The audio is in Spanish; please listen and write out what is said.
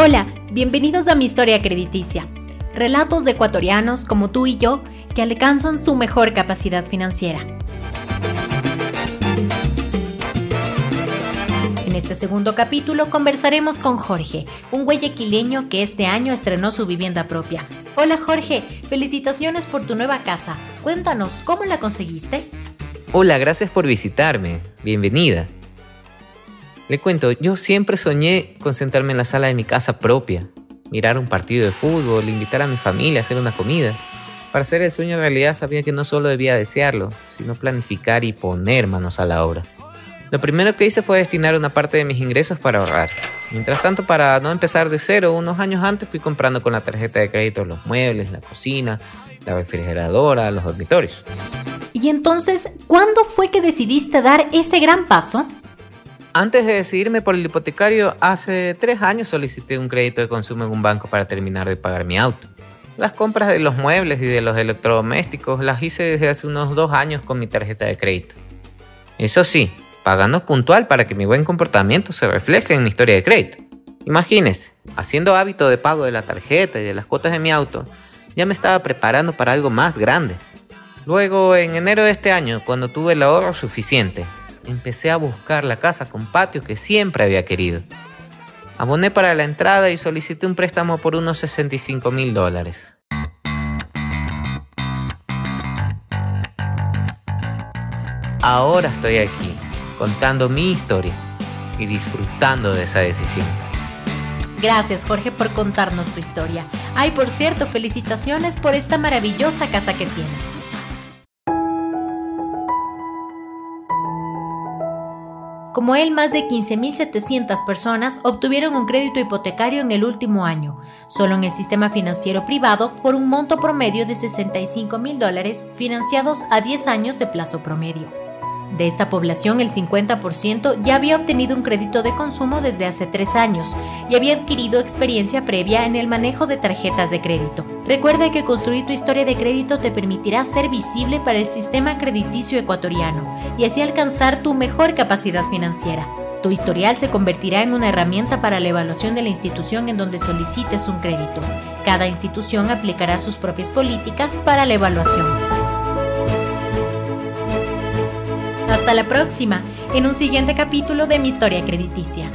Hola, bienvenidos a mi historia crediticia. Relatos de ecuatorianos como tú y yo que alcanzan su mejor capacidad financiera. En este segundo capítulo conversaremos con Jorge, un guayaquileño que este año estrenó su vivienda propia. Hola Jorge, felicitaciones por tu nueva casa. Cuéntanos, ¿cómo la conseguiste? Hola, gracias por visitarme. Bienvenida. Le cuento, yo siempre soñé con sentarme en la sala de mi casa propia, mirar un partido de fútbol, invitar a mi familia a hacer una comida. Para hacer el sueño realidad sabía que no solo debía desearlo, sino planificar y poner manos a la obra. Lo primero que hice fue destinar una parte de mis ingresos para ahorrar. Mientras tanto, para no empezar de cero, unos años antes fui comprando con la tarjeta de crédito los muebles, la cocina, la refrigeradora, los dormitorios. Y entonces, ¿cuándo fue que decidiste dar ese gran paso? Antes de decidirme por el hipotecario, hace tres años solicité un crédito de consumo en un banco para terminar de pagar mi auto. Las compras de los muebles y de los electrodomésticos las hice desde hace unos dos años con mi tarjeta de crédito. Eso sí, pagando puntual para que mi buen comportamiento se refleje en mi historia de crédito. Imagínese, haciendo hábito de pago de la tarjeta y de las cuotas de mi auto, ya me estaba preparando para algo más grande. Luego, en enero de este año, cuando tuve el ahorro suficiente, empecé a buscar la casa con patio que siempre había querido. Aboné para la entrada y solicité un préstamo por unos 65 mil dólares. Ahora estoy aquí, contando mi historia y disfrutando de esa decisión. Gracias Jorge por contarnos tu historia. Ay, por cierto, felicitaciones por esta maravillosa casa que tienes. Como él, más de 15.700 personas obtuvieron un crédito hipotecario en el último año, solo en el sistema financiero privado por un monto promedio de 65 mil dólares financiados a 10 años de plazo promedio. De esta población, el 50% ya había obtenido un crédito de consumo desde hace tres años y había adquirido experiencia previa en el manejo de tarjetas de crédito. Recuerda que construir tu historia de crédito te permitirá ser visible para el sistema crediticio ecuatoriano y así alcanzar tu mejor capacidad financiera. Tu historial se convertirá en una herramienta para la evaluación de la institución en donde solicites un crédito. Cada institución aplicará sus propias políticas para la evaluación. Hasta la próxima, en un siguiente capítulo de mi historia crediticia.